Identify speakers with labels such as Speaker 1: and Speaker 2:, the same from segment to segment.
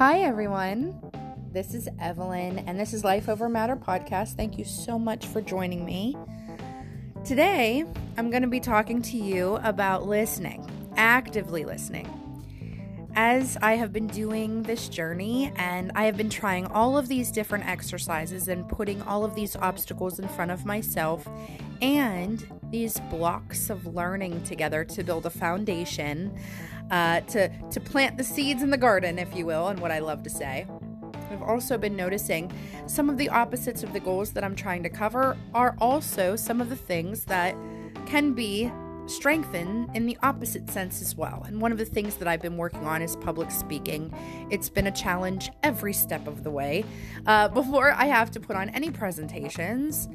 Speaker 1: Hi, everyone. This is Evelyn, and this is Life Over Matter podcast. Thank you so much for joining me. Today, I'm going to be talking to you about listening, actively listening. As I have been doing this journey and I have been trying all of these different exercises and putting all of these obstacles in front of myself and these blocks of learning together to build a foundation, uh, to, to plant the seeds in the garden, if you will, and what I love to say. I've also been noticing some of the opposites of the goals that I'm trying to cover are also some of the things that can be strengthened in the opposite sense as well. And one of the things that I've been working on is public speaking. It's been a challenge every step of the way. Uh, before I have to put on any presentations,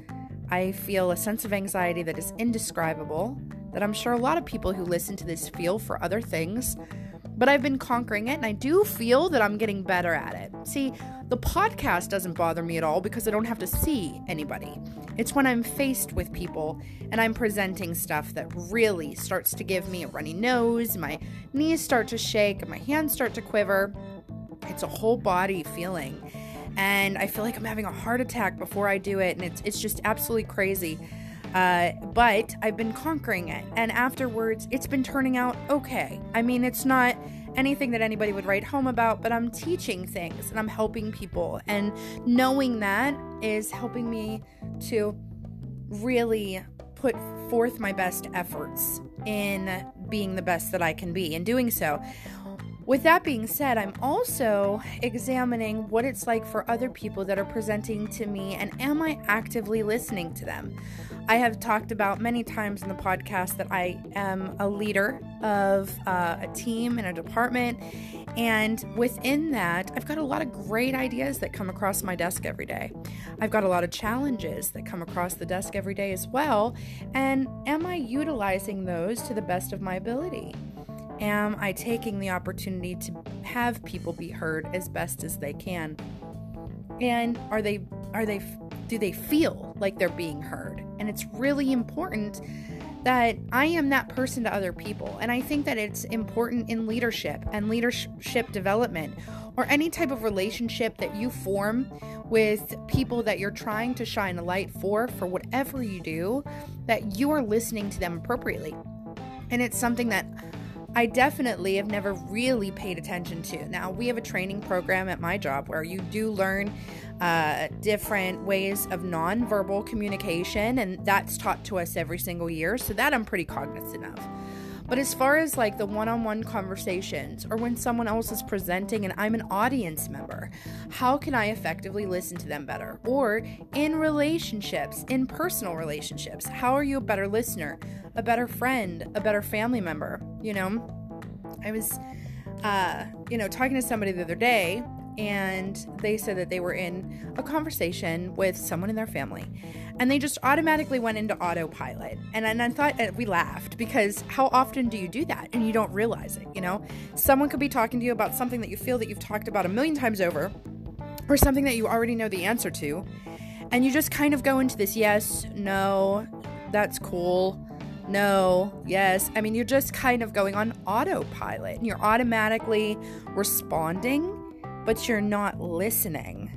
Speaker 1: I feel a sense of anxiety that is indescribable, that I'm sure a lot of people who listen to this feel for other things but I've been conquering it and I do feel that I'm getting better at it. See, the podcast doesn't bother me at all because I don't have to see anybody. It's when I'm faced with people and I'm presenting stuff that really starts to give me a runny nose, my knees start to shake, and my hands start to quiver. It's a whole body feeling. And I feel like I'm having a heart attack before I do it, and it's, it's just absolutely crazy. Uh, but I've been conquering it, and afterwards, it's been turning out okay. I mean, it's not anything that anybody would write home about, but I'm teaching things and I'm helping people, and knowing that is helping me to really put forth my best efforts in being the best that I can be and doing so. With that being said, I'm also examining what it's like for other people that are presenting to me and am I actively listening to them? I have talked about many times in the podcast that I am a leader of uh, a team in a department, and within that, I've got a lot of great ideas that come across my desk every day. I've got a lot of challenges that come across the desk every day as well, and am I utilizing those to the best of my ability? Am I taking the opportunity to have people be heard as best as they can? And are they are they do they feel like they're being heard? And it's really important that I am that person to other people. And I think that it's important in leadership and leadership development or any type of relationship that you form with people that you're trying to shine a light for, for whatever you do, that you are listening to them appropriately. And it's something that I definitely have never really paid attention to. Now, we have a training program at my job where you do learn uh, different ways of nonverbal communication, and that's taught to us every single year. So, that I'm pretty cognizant of. But as far as like the one on one conversations or when someone else is presenting and I'm an audience member, how can I effectively listen to them better? Or in relationships, in personal relationships, how are you a better listener, a better friend, a better family member? You know, I was, uh, you know, talking to somebody the other day and they said that they were in a conversation with someone in their family and they just automatically went into autopilot and, and i thought and we laughed because how often do you do that and you don't realize it you know someone could be talking to you about something that you feel that you've talked about a million times over or something that you already know the answer to and you just kind of go into this yes no that's cool no, yes. I mean, you're just kind of going on autopilot you're automatically responding but you're not listening.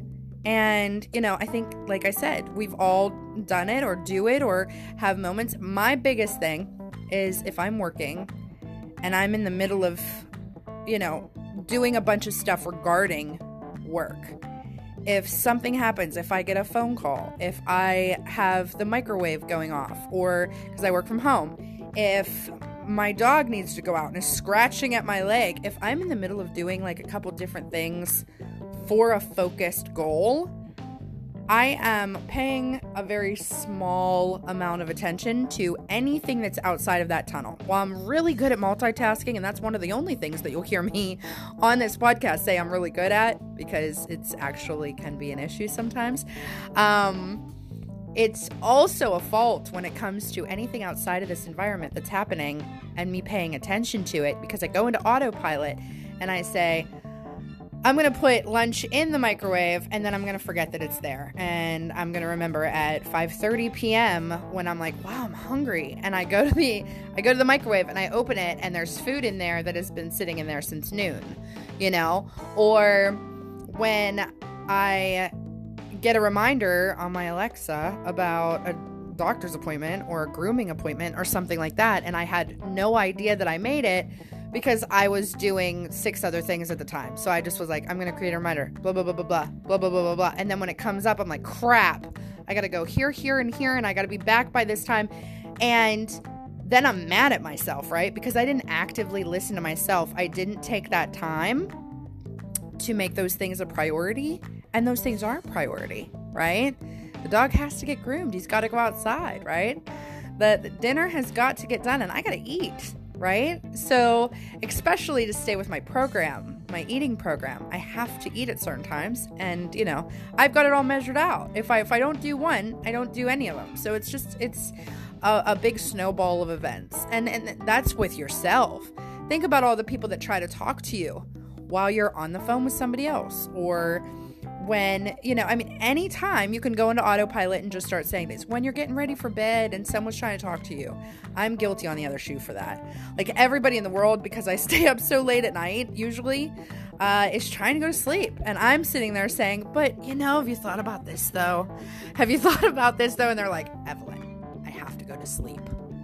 Speaker 1: And, you know, I think, like I said, we've all done it or do it or have moments. My biggest thing is if I'm working and I'm in the middle of, you know, doing a bunch of stuff regarding work. If something happens, if I get a phone call, if I have the microwave going off, or because I work from home, if my dog needs to go out and is scratching at my leg, if I'm in the middle of doing like a couple different things for a focused goal, I am paying a very small amount of attention to anything that's outside of that tunnel. While I'm really good at multitasking, and that's one of the only things that you'll hear me on this podcast say I'm really good at because it's actually can be an issue sometimes. Um, it's also a fault when it comes to anything outside of this environment that's happening and me paying attention to it because I go into autopilot and I say, I'm to put lunch in the microwave and then I'm to forget that it's there. And I'm to remember at 5:30 p.m. when I'm like, "Wow, I'm hungry." And I go to the I go to the microwave and I open it and there's food in there that has been sitting in there since noon. You know? Or when I get a reminder on my Alexa about a doctor's appointment or a grooming appointment or something like that and I had no idea that I made it because I was doing six other things at the time. So I just was like, I'm gonna create a reminder, blah blah blah blah blah blah blah blah blah blah. And then when it comes up, I'm like, crap, I gotta go here, here, and here, and I gotta be back by this time. And then I'm mad at myself, right? Because I didn't actively listen to myself. I didn't take that time to make those things a priority. And those things are priority, right? The dog has to get groomed. He's got to go outside, right? The, the dinner has got to get done, and I got to eat right? So, especially to stay with my program, my eating program, I have to eat at certain times and, you know, I've got it all measured out. If I if I don't do one, I don't do any of them. So, it's just it's a, a big snowball of events. And and that's with yourself. Think about all the people that try to talk to you while you're on the phone with somebody else or when, you know, I mean, anytime you can go into autopilot and just start saying this, when you're getting ready for bed and someone's trying to talk to you. I'm guilty on the other shoe for that. Like everybody in the world, because I stay up so late at night, usually, uh, is trying to go to sleep. And I'm sitting there saying, but you know, have you thought about this though? Have you thought about this though? And they're like, Evelyn, I have to go to sleep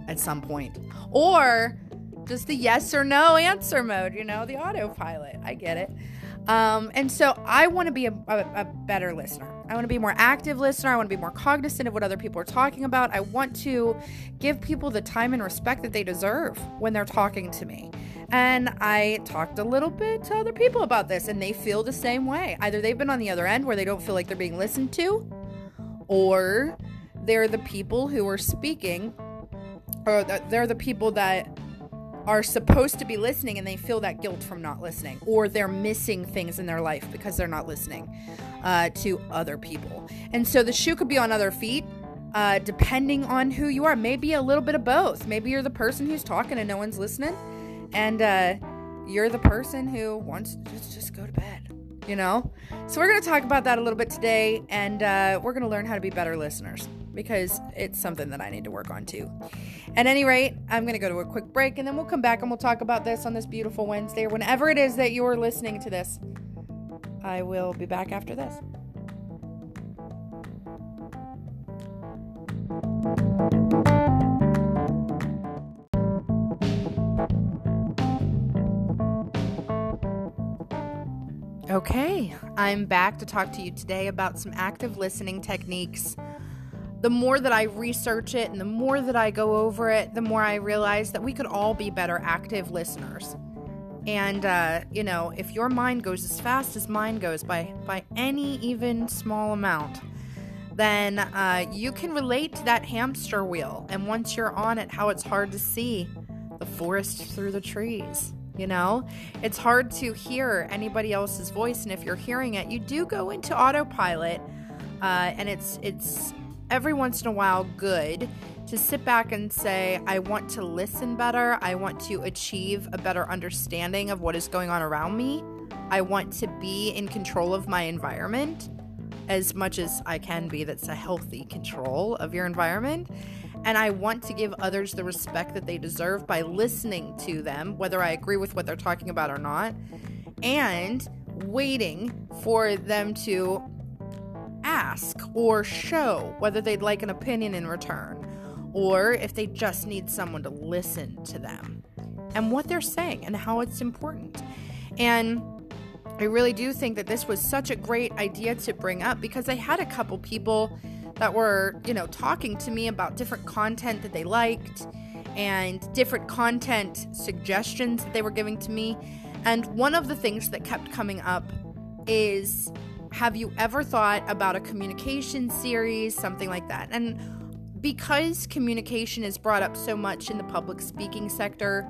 Speaker 1: at some point. Or just the yes or no answer mode, you know, the autopilot. I get it. Um, and so I want to be a, a, a better listener. I want to be more active listener. I want to be more cognizant of what other people are talking about. I want to give people the time and respect that they deserve when they're talking to me. And I talked a little bit to other people about this, and they feel the same way. Either they've been on the other end where they don't feel like they're being listened to, or they're the people who are speaking, or they're the people that are supposed to be listening and they feel that guilt from not listening, or they're missing things in their life because they're not listening uh, to other people. And so the shoe could be on other feet. Uh, depending on who you are, maybe a little bit of both. Maybe you're the person who's talking and no one's listening, and uh, you're the person who wants to just, just go to bed you know? So, we're going to talk about that a little bit today, and uh, we're going to learn how to be better listeners because it's something that I need to work on too. At any rate, I'm going to go to a quick break and then we'll come back and we'll talk about this on this beautiful Wednesday or whenever it is that you're listening to this. I will be back after this. Okay, I'm back to talk to you today about some active listening techniques the more that I research it and the more that I go over it, the more I realize that we could all be better active listeners. And uh, you know, if your mind goes as fast as mine goes by by any even small amount, then uh, you can relate to that hamster wheel. And once you're on it, how it's hard to see the forest through the trees. You know, it's hard to hear anybody else's voice, and if you're hearing it, you do go into autopilot, uh, and it's it's every once in a while good to sit back and say, I want to listen better. I want to achieve a better understanding of what is going on around me. I want to be in control of my environment as much as I can be. That's a healthy control of your environment. And I want to give others the respect that they deserve by listening to them, whether I agree with what they're talking about or not, and waiting for them to ask or show whether they'd like an opinion in return or if they just need someone to listen to them and what they're saying and how it's important. And I really do think that this was such a great idea to bring up because I had a couple people that were, you know, talking to me about different content that they liked and different content suggestions that they were giving to me. And one of the things that kept coming up is have you ever thought about a communication series, something like that? And because communication is brought up so much in the public speaking sector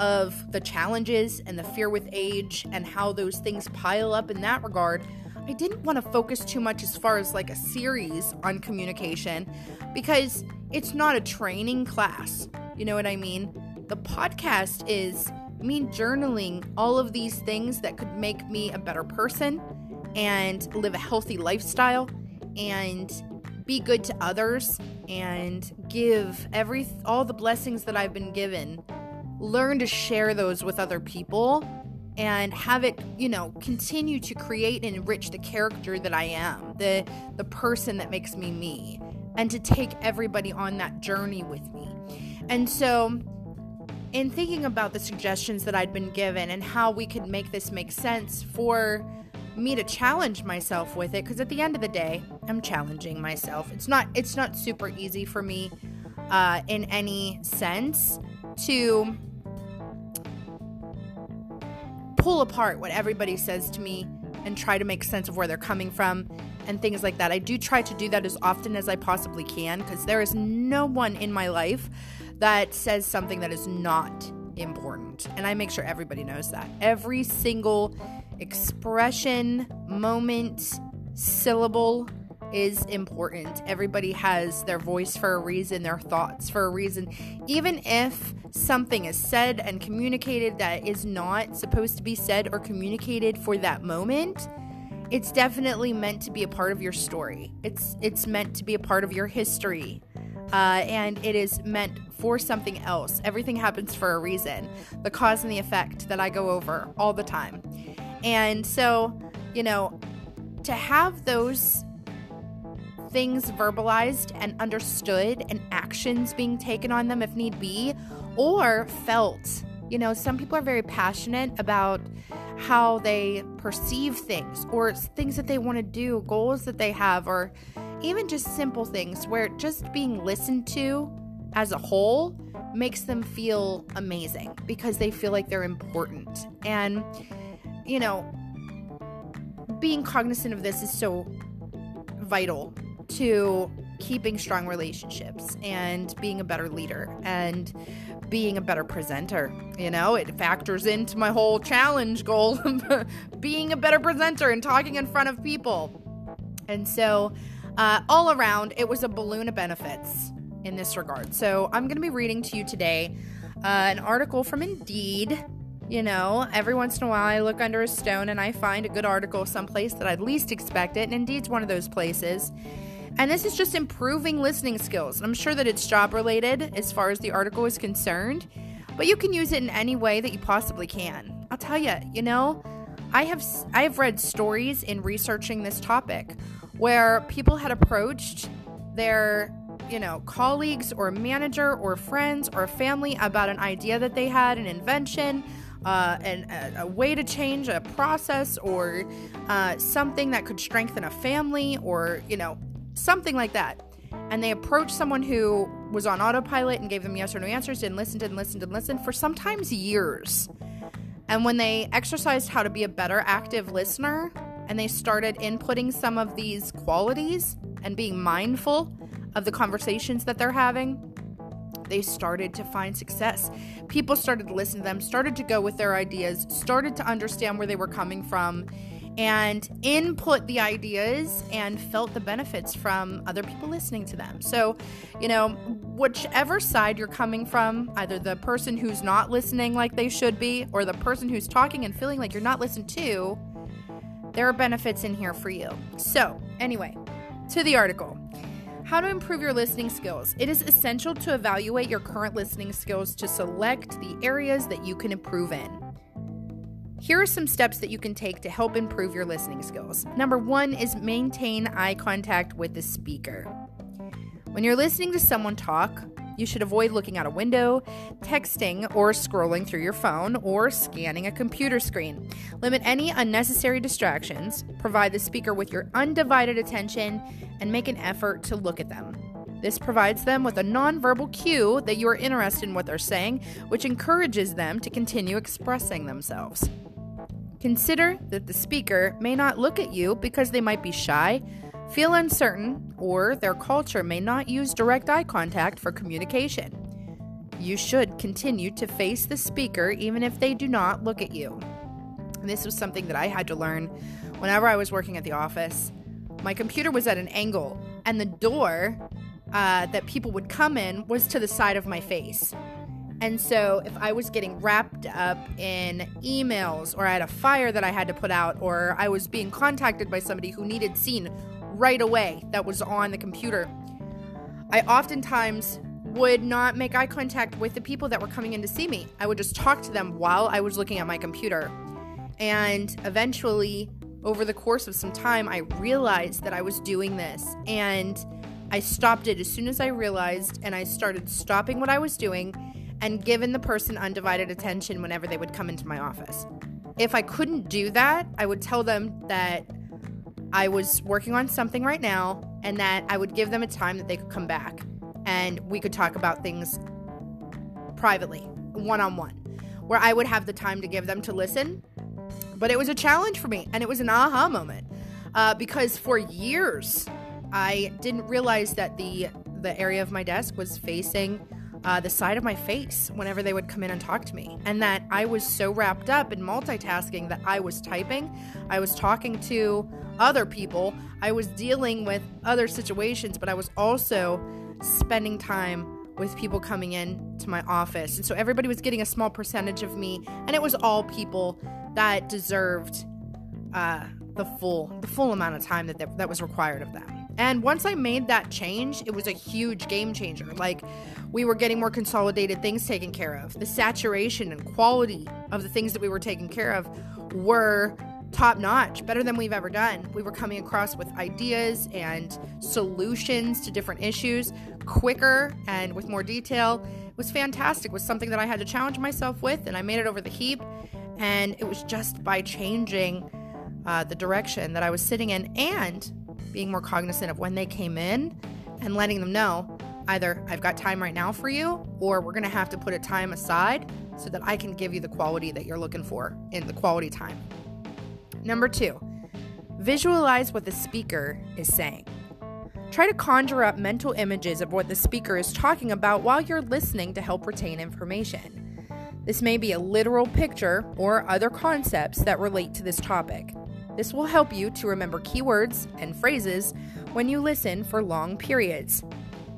Speaker 1: of the challenges and the fear with age and how those things pile up in that regard, I didn't want to focus too much as far as like a series on communication because it's not a training class. You know what I mean? The podcast is me journaling all of these things that could make me a better person and live a healthy lifestyle and be good to others and give every all the blessings that I've been given learn to share those with other people and have it, you know, continue to create and enrich the character that I am, the the person that makes me me, and to take everybody on that journey with me. And so in thinking about the suggestions that I'd been given and how we could make this make sense for me to challenge myself with it because at the end of the day i'm challenging myself. It's not it's not super easy for me uh, in any sense to pull apart what everybody says to me and try to make sense of where they're coming from and things like that. I do try to do that as often as i possibly can because there is no one in my life that says something that is not important and i make sure everybody knows that every single expression, moment, syllable is important. Everybody has their voice for a reason, their thoughts for a reason. Even if something is said and communicated that is not supposed to be said or communicated for that moment, it's definitely meant to be a part of your story. It's it's meant to be a part of your history. Uh, and it is meant for something else. Everything happens for a reason. The cause and the effect that I go over all the time. And so, you know, to have those things verbalized and understood and actions being taken on them if need be, or felt. You know, some people are very passionate about how they perceive things or things that they want to do, goals that they have, or even just simple things where just being listened to as a whole makes them feel amazing because they feel like they're important. And you know, being cognizant of this is so vital to keeping strong relationships and being a better leader and being a better presenter. You know, it factors into my whole challenge goal being a better presenter and talking in front of people. And so, uh, all around, it was a balloon of benefits in this regard. So, I'm going to be reading to you today uh, an article from Indeed you know, every once in a while I look under a stone and I find a good article someplace that I'd least expect it, and Indeed's one of those places. And this is just improving listening skills. I'm sure that it's job related as far as the article is concerned, but you can use it in any way that you possibly can. I'll tell you, you know, I have I have read stories in researching this topic where people had approached their you know, colleagues or manager or friends or family about an idea that they had, an invention, uh, an, a, a, way to change a process or uh, something that could strengthen a family or, you know, something like that. And they approached someone who was on autopilot and gave them yes or no answers didn't listen, didn't listen, didn't listen for sometimes years. And when they exercised how to be a better active listener and they started inputting some of these qualities and being mindful of the conversations that they're having, they started to find success. People started to listen to them, started to go with their ideas, started to understand where they were coming from, and input the ideas and felt the benefits from other people listening to them. So, you know, whichever side you're coming from, either the person who's not listening like they should be, or the person who's talking and feeling like you're not listened to, there are benefits in here for you. So, anyway, to the article. How to improve your listening skills. It is essential to evaluate your current listening skills to select the areas that you can improve in. Here are some steps that you can take to help improve your listening skills. Number one is maintain eye contact with the speaker. When you're listening to someone talk, you should avoid looking out a window, texting, or scrolling through your phone, or scanning a computer screen. Limit any unnecessary distractions, provide the speaker with your undivided attention, and make an effort to look at them. This provides them with a nonverbal cue that you are interested in what they're saying, which encourages them to continue expressing themselves. Consider that the speaker may not look at you because they might be shy, feel uncertain, or their culture may not use direct eye contact for communication. You should continue to face the speaker even if they do not look at you. And this was something that I had to learn whenever I was working at the office. My computer was at an angle, and the door uh, that people would come in was to the side of my face. And so, if I was getting wrapped up in emails, or I had a fire that I had to put out, or I was being contacted by somebody who needed seen right away that was on the computer, I oftentimes would not make eye contact with the people that were coming in to see me. I would just talk to them while I was looking at my computer. And eventually, over the course of some time, I realized that I was doing this. And I stopped it as soon as I realized, and I started stopping what I was doing and given the person undivided attention whenever they would come into my office. If I couldn't do that, I would tell them that I was working on something right now and that I would give them a time that they could come back and we could talk about things privately, one on one, where I would have the time to give them to listen. But it was a challenge for me and it was an aha moment uh, because for years I didn't realize that the the area of my desk was facing uh, the side of my face whenever they would come in and talk to me. And that I was so wrapped up in multitasking that I was typing, I was talking to other people, I was dealing with other situations, but I was also spending time with people coming in to my office. And so everybody was getting a small percentage of me, and it was all people that deserved uh, the full the full amount of time that that was required of them. And once I made that change, it was a huge game changer. Like we were getting more consolidated things taken care of. The saturation and quality of the things that we were taking care of were top notch, better than we've ever done. We were coming across with ideas and solutions to different issues quicker and with more detail. It was fantastic. It was something that I had to challenge myself with, and I made it over the heap. And it was just by changing uh, the direction that I was sitting in and being more cognizant of when they came in and letting them know either I've got time right now for you, or we're going to have to put a time aside so that I can give you the quality that you're looking for in the quality time. Number two, visualize what the speaker is saying. Try to conjure up mental images of what the speaker is talking about while you're listening to help retain information. This may be a literal picture or other concepts that relate to this topic. This will help you to remember keywords and phrases when you listen for long periods.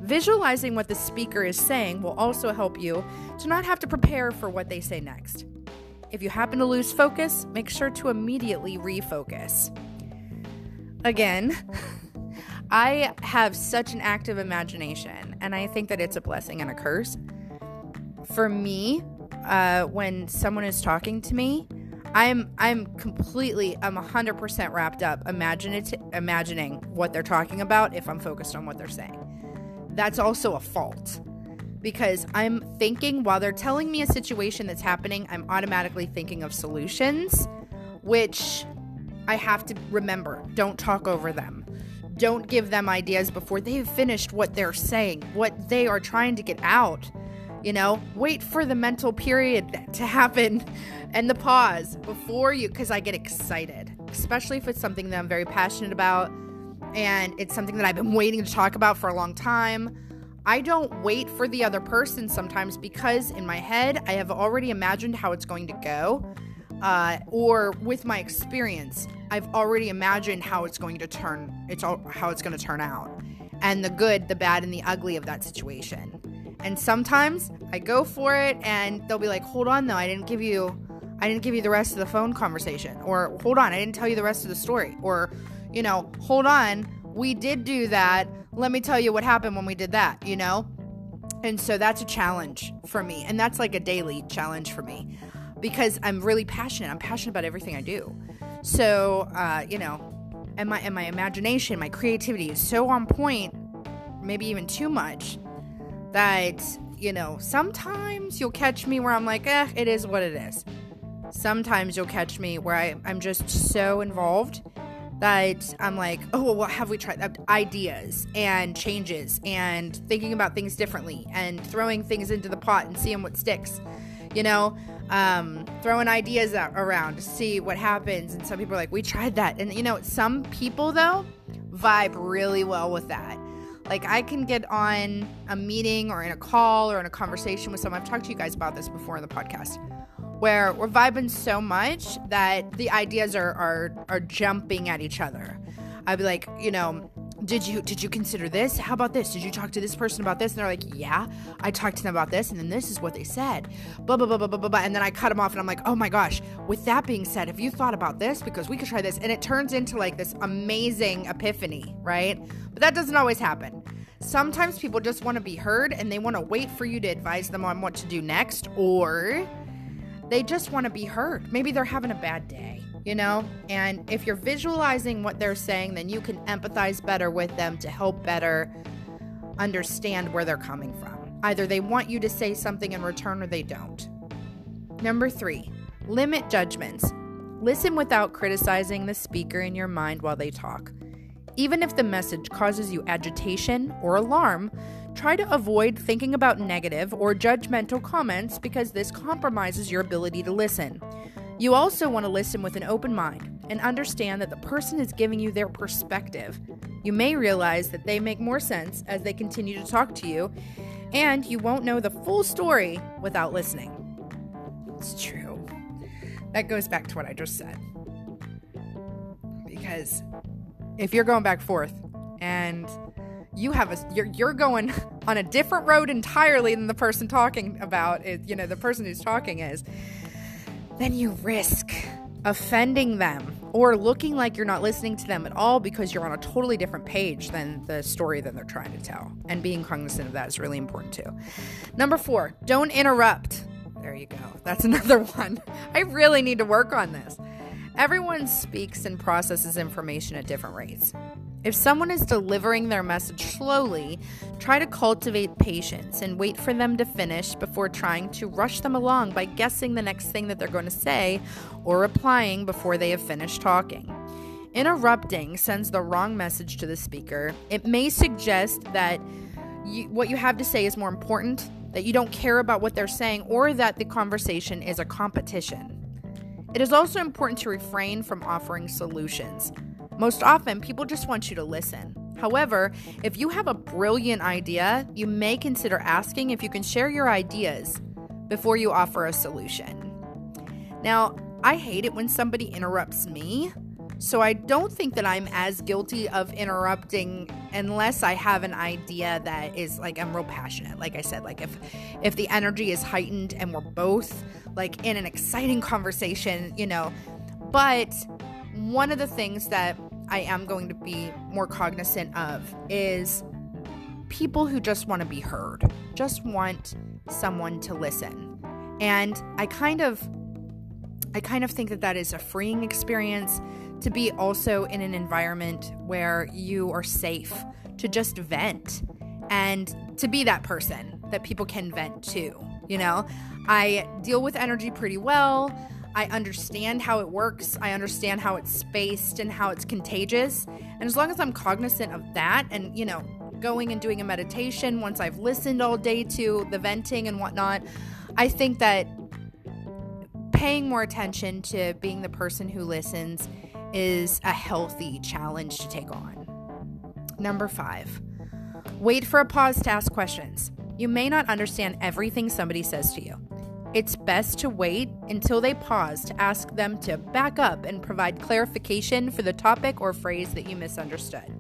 Speaker 1: Visualizing what the speaker is saying will also help you to not have to prepare for what they say next. If you happen to lose focus, make sure to immediately refocus. Again, I have such an active imagination, and I think that it's a blessing and a curse. For me, uh, when someone is talking to me, I'm I'm completely I'm 100% wrapped up imaginative, imagining what they're talking about if I'm focused on what they're saying. That's also a fault because I'm thinking while they're telling me a situation that's happening, I'm automatically thinking of solutions, which I have to remember. Don't talk over them. Don't give them ideas before they've finished what they're saying, what they are trying to get out. You know, wait for the mental period to happen and the pause before you, because I get excited, especially if it's something that I'm very passionate about and it's something that I've been waiting to talk about for a long time I don't wait for the other person sometimes because in my head I have already imagined how it's going to go. Uh, or with my experience, I've already imagined how it's going to turn. It's all how it's going to turn out, and the good, the bad, and the ugly of that situation. And sometimes I go for it, and they'll be like, "Hold on, though, I didn't give you, I didn't give you the rest of the phone conversation," or "Hold on, I didn't tell you the rest of the story," or, you know, "Hold on, we did do that." let me tell you what happened when we did that, you know? And so that's a challenge for me. And that's like a daily challenge for me because I'm really passionate. I'm passionate about everything I do. So, uh, you know, and my and my imagination, my creativity is so on point, maybe even too much, that, you know, sometimes you'll catch me where I'm like, eh, it is what it is. Sometimes you'll catch me where I, I'm just so involved that I'm like, oh, well, what have we tried? Ideas and changes and thinking about things differently and throwing things into the pot and seeing what sticks, you know, um, throwing ideas around to see what happens. And some people are like, we tried that. And, you know, some people, though, vibe really well with that. Like, I can get on a meeting or in a call or in a conversation with someone. I've talked to you guys about this before in the podcast where we're vibing so much that the ideas are are are jumping at each other. I'd be like, you know, did you did you consider this? How about this? Did you talk to this person about this? And they're like yeah i talked to them about this and then this is what they said. Blah blah blah blah blah blah, blah. and then i cut them off and i'm like oh my gosh. With that being said have you thought about this? Because we could try this and it turns into like this amazing epiphany right? But that doesn't always happen. Sometimes people just want to be heard and they want to wait for you to advise them on what to do next or they just want to be heard. Maybe they're having a bad day you know? And if you're visualizing what they're saying, then you can empathize better with them to help better understand where they're coming from. Either they want you to say something in return or they don't. Number three, limit judgments. Listen without criticizing the speaker in your mind while they talk. Even if the message causes you agitation or alarm, try to avoid thinking about negative or judgmental comments because this compromises your ability to listen. You also want to listen with an open mind and understand that the person is giving you their perspective. You may realize that they make more sense as they continue to talk to you, and you won't know the full story without listening. It's true. That goes back to what I just said. Because if you're going back forth and you have a you're you're going on a different road entirely than the person talking about it, you know, the person who's talking is then you risk offending them or looking like you're not listening to them at all because you're on a totally different page than the story that they're trying to tell. And being cognizant of that is really important too. Number four, don't interrupt. There you go. That's another one. I really need to work on this. Everyone speaks and processes information at different rates. If someone is delivering their message slowly, try to cultivate patience and wait for them to finish before trying to rush them along by guessing the next thing that they're going to say or replying before they have finished talking. Interrupting sends the wrong message to the speaker. It may suggest that you, what you have to say is more important, that you don't care about what they're saying, or that the conversation is a competition. It is also important to refrain from offering solutions. Most often, people just want you to listen. However, if you have a brilliant idea, you may consider asking if you can share your ideas before you offer a solution. Now, I hate it when somebody interrupts me, so I don't think that I'm as guilty of interrupting unless I have an idea that is like I'm real passionate. Like I said, like if if the energy is heightened and we're both like in an exciting conversation, you know. But one of the things that I am going to be more cognizant of is people who just want to be heard, just want someone to listen. And I kind of I kind of think that that is a freeing experience to be also in an environment where you are safe to just vent and to be that person that people can vent to, you know? I deal with energy pretty well. I understand how it works. I understand how it's spaced and how it's contagious. And as long as I'm cognizant of that and, you know, going and doing a meditation once I've listened all day to the venting and whatnot, I think that paying more attention to being the person who listens is a healthy challenge to take on. Number five, wait for a pause to ask questions. You may not understand everything somebody says to you. It's best to wait until they pause to ask them to back up and provide clarification for the topic or phrase that you misunderstood.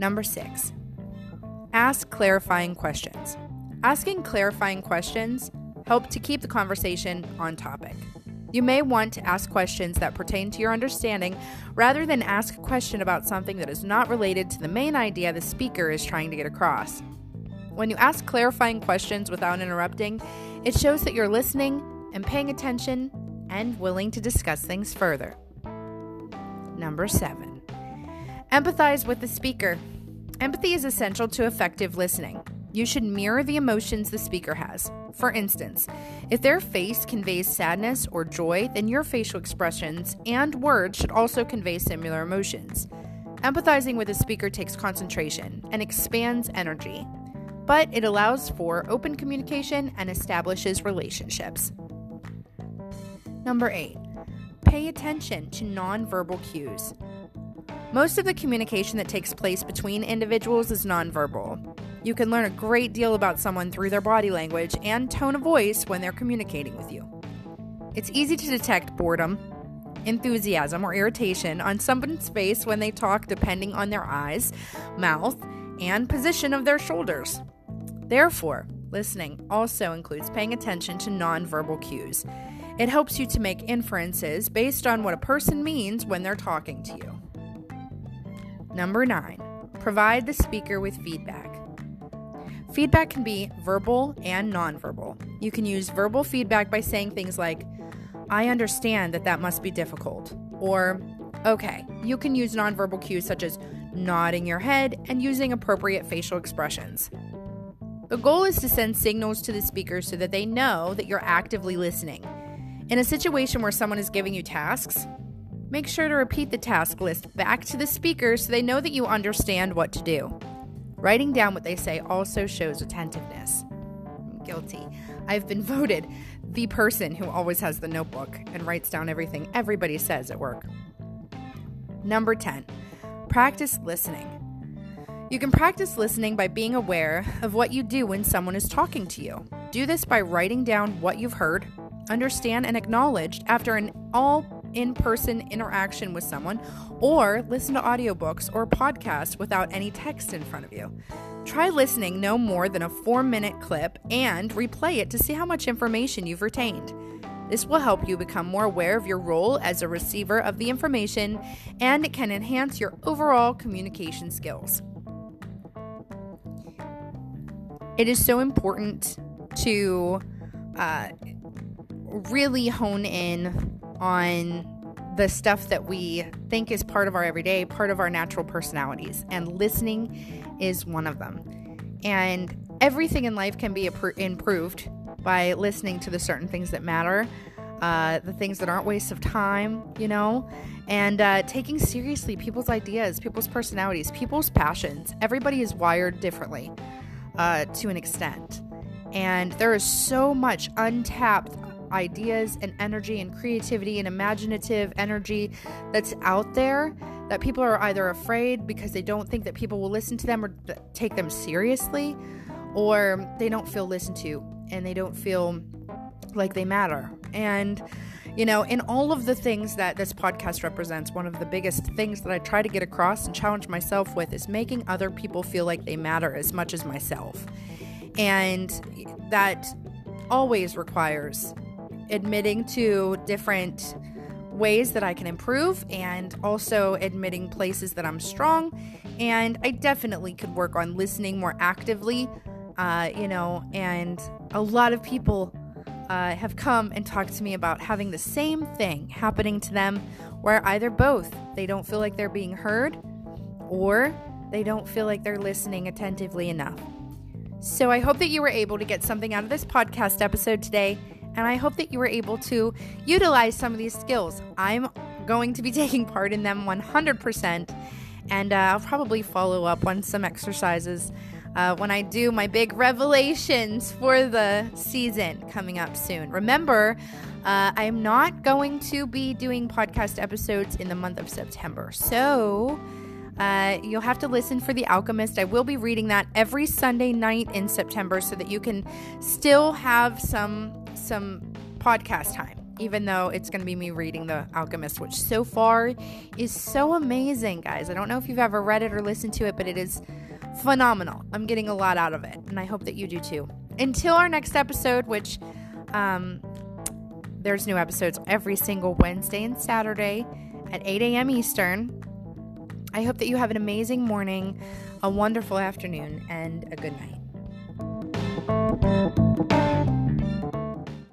Speaker 1: Number six, ask clarifying questions. Asking clarifying questions help to keep the conversation on topic. You may want to ask questions that pertain to your understanding rather than ask a question about something that is not related to the main idea the speaker is trying to get across. When you ask clarifying questions without interrupting, it shows that you're listening and paying attention and willing to discuss things further. Number seven, empathize with the speaker. Empathy is essential to effective listening. You should mirror the emotions the speaker has. For instance, if their face conveys sadness or joy, then your facial expressions and words should also convey similar emotions. Empathizing with a speaker takes concentration and expands energy but it allows for open communication and establishes relationships. Number eight, pay attention to nonverbal cues. Most of the communication that takes place between individuals is nonverbal. You can learn a great deal about someone through their body language and tone of voice when they're communicating with you. It's easy to detect boredom, enthusiasm, or irritation on someone's face when they talk, depending on their eyes, mouth, and position of their shoulders. Therefore, listening also includes paying attention to nonverbal cues. It helps you to make inferences based on what a person means when they're talking to you. Number nine, provide the speaker with feedback. Feedback can be verbal and nonverbal. You can use verbal feedback by saying things like, I understand that that must be difficult, or, okay. You can use nonverbal cues such as nodding your head and using appropriate facial expressions. The goal is to send signals to the speaker so that they know that you're actively listening. In a situation where someone is giving you tasks, make sure to repeat the task list back to the speaker so they know that you understand what to do. Writing down what they say also shows attentiveness. I'm guilty. I've been voted the person who always has the notebook and writes down everything everybody says at work. Number 10, practice listening. You can practice listening by being aware of what you do when someone is talking to you. Do this by writing down what you've heard, understand, and acknowledge after an all in person interaction with someone, or listen to audiobooks or podcasts without any text in front of you. Try listening no more than a four minute clip and replay it to see how much information you've retained. This will help you become more aware of your role as a receiver of the information and it can enhance your overall communication skills. It is so important to uh, really hone in on the stuff that we think is part of our everyday, part of our natural personalities. And listening is one of them. And everything in life can be improved by listening to the certain things that matter, uh, the things that aren't wastes of time, you know, and uh, taking seriously people's ideas, people's personalities, people's passions. Everybody is wired differently uh, to an extent. And there is so much untapped ideas and energy and creativity and imaginative energy that's out there that people are either afraid because they don't think that people will listen to them or take them seriously, or they don't feel listened to and they don't feel like they matter. And you know, in all of the things that this podcast represents, one of the biggest things that I try to get across and challenge myself with is making other people feel like they matter as much as myself. And that always requires admitting to different ways that I can improve and also admitting places that I'm strong. And I definitely could work on listening more actively, uh, you know, and a lot of people uh, have come and talked to me about having the same thing happening to them, where either both they don't feel like they're being heard or they don't feel like they're listening attentively enough. So I hope that you were able to get something out of this podcast episode today, and I hope that you were able to utilize some of these skills. I'm going to be taking part in them 100%, and uh, I'll probably follow up on some exercises uh, when I do my big revelations for the season coming up soon. Remember, uh, I am not going to be doing podcast episodes in the month of September. So uh, you'll have to listen for The Alchemist. I will be reading that every Sunday night in September so that you can still have some some podcast time even though it's going to be me reading The Alchemist, which so far is so amazing, guys. I don't know if you've ever read it or listened to it, but it is phenomenal. I'm getting a lot out of it, and I hope that you do too. Until our next episode, which um, there's new episodes every single Wednesday and Saturday at 8 a.m. Eastern. I hope that you have an amazing morning, a wonderful afternoon, and a good night.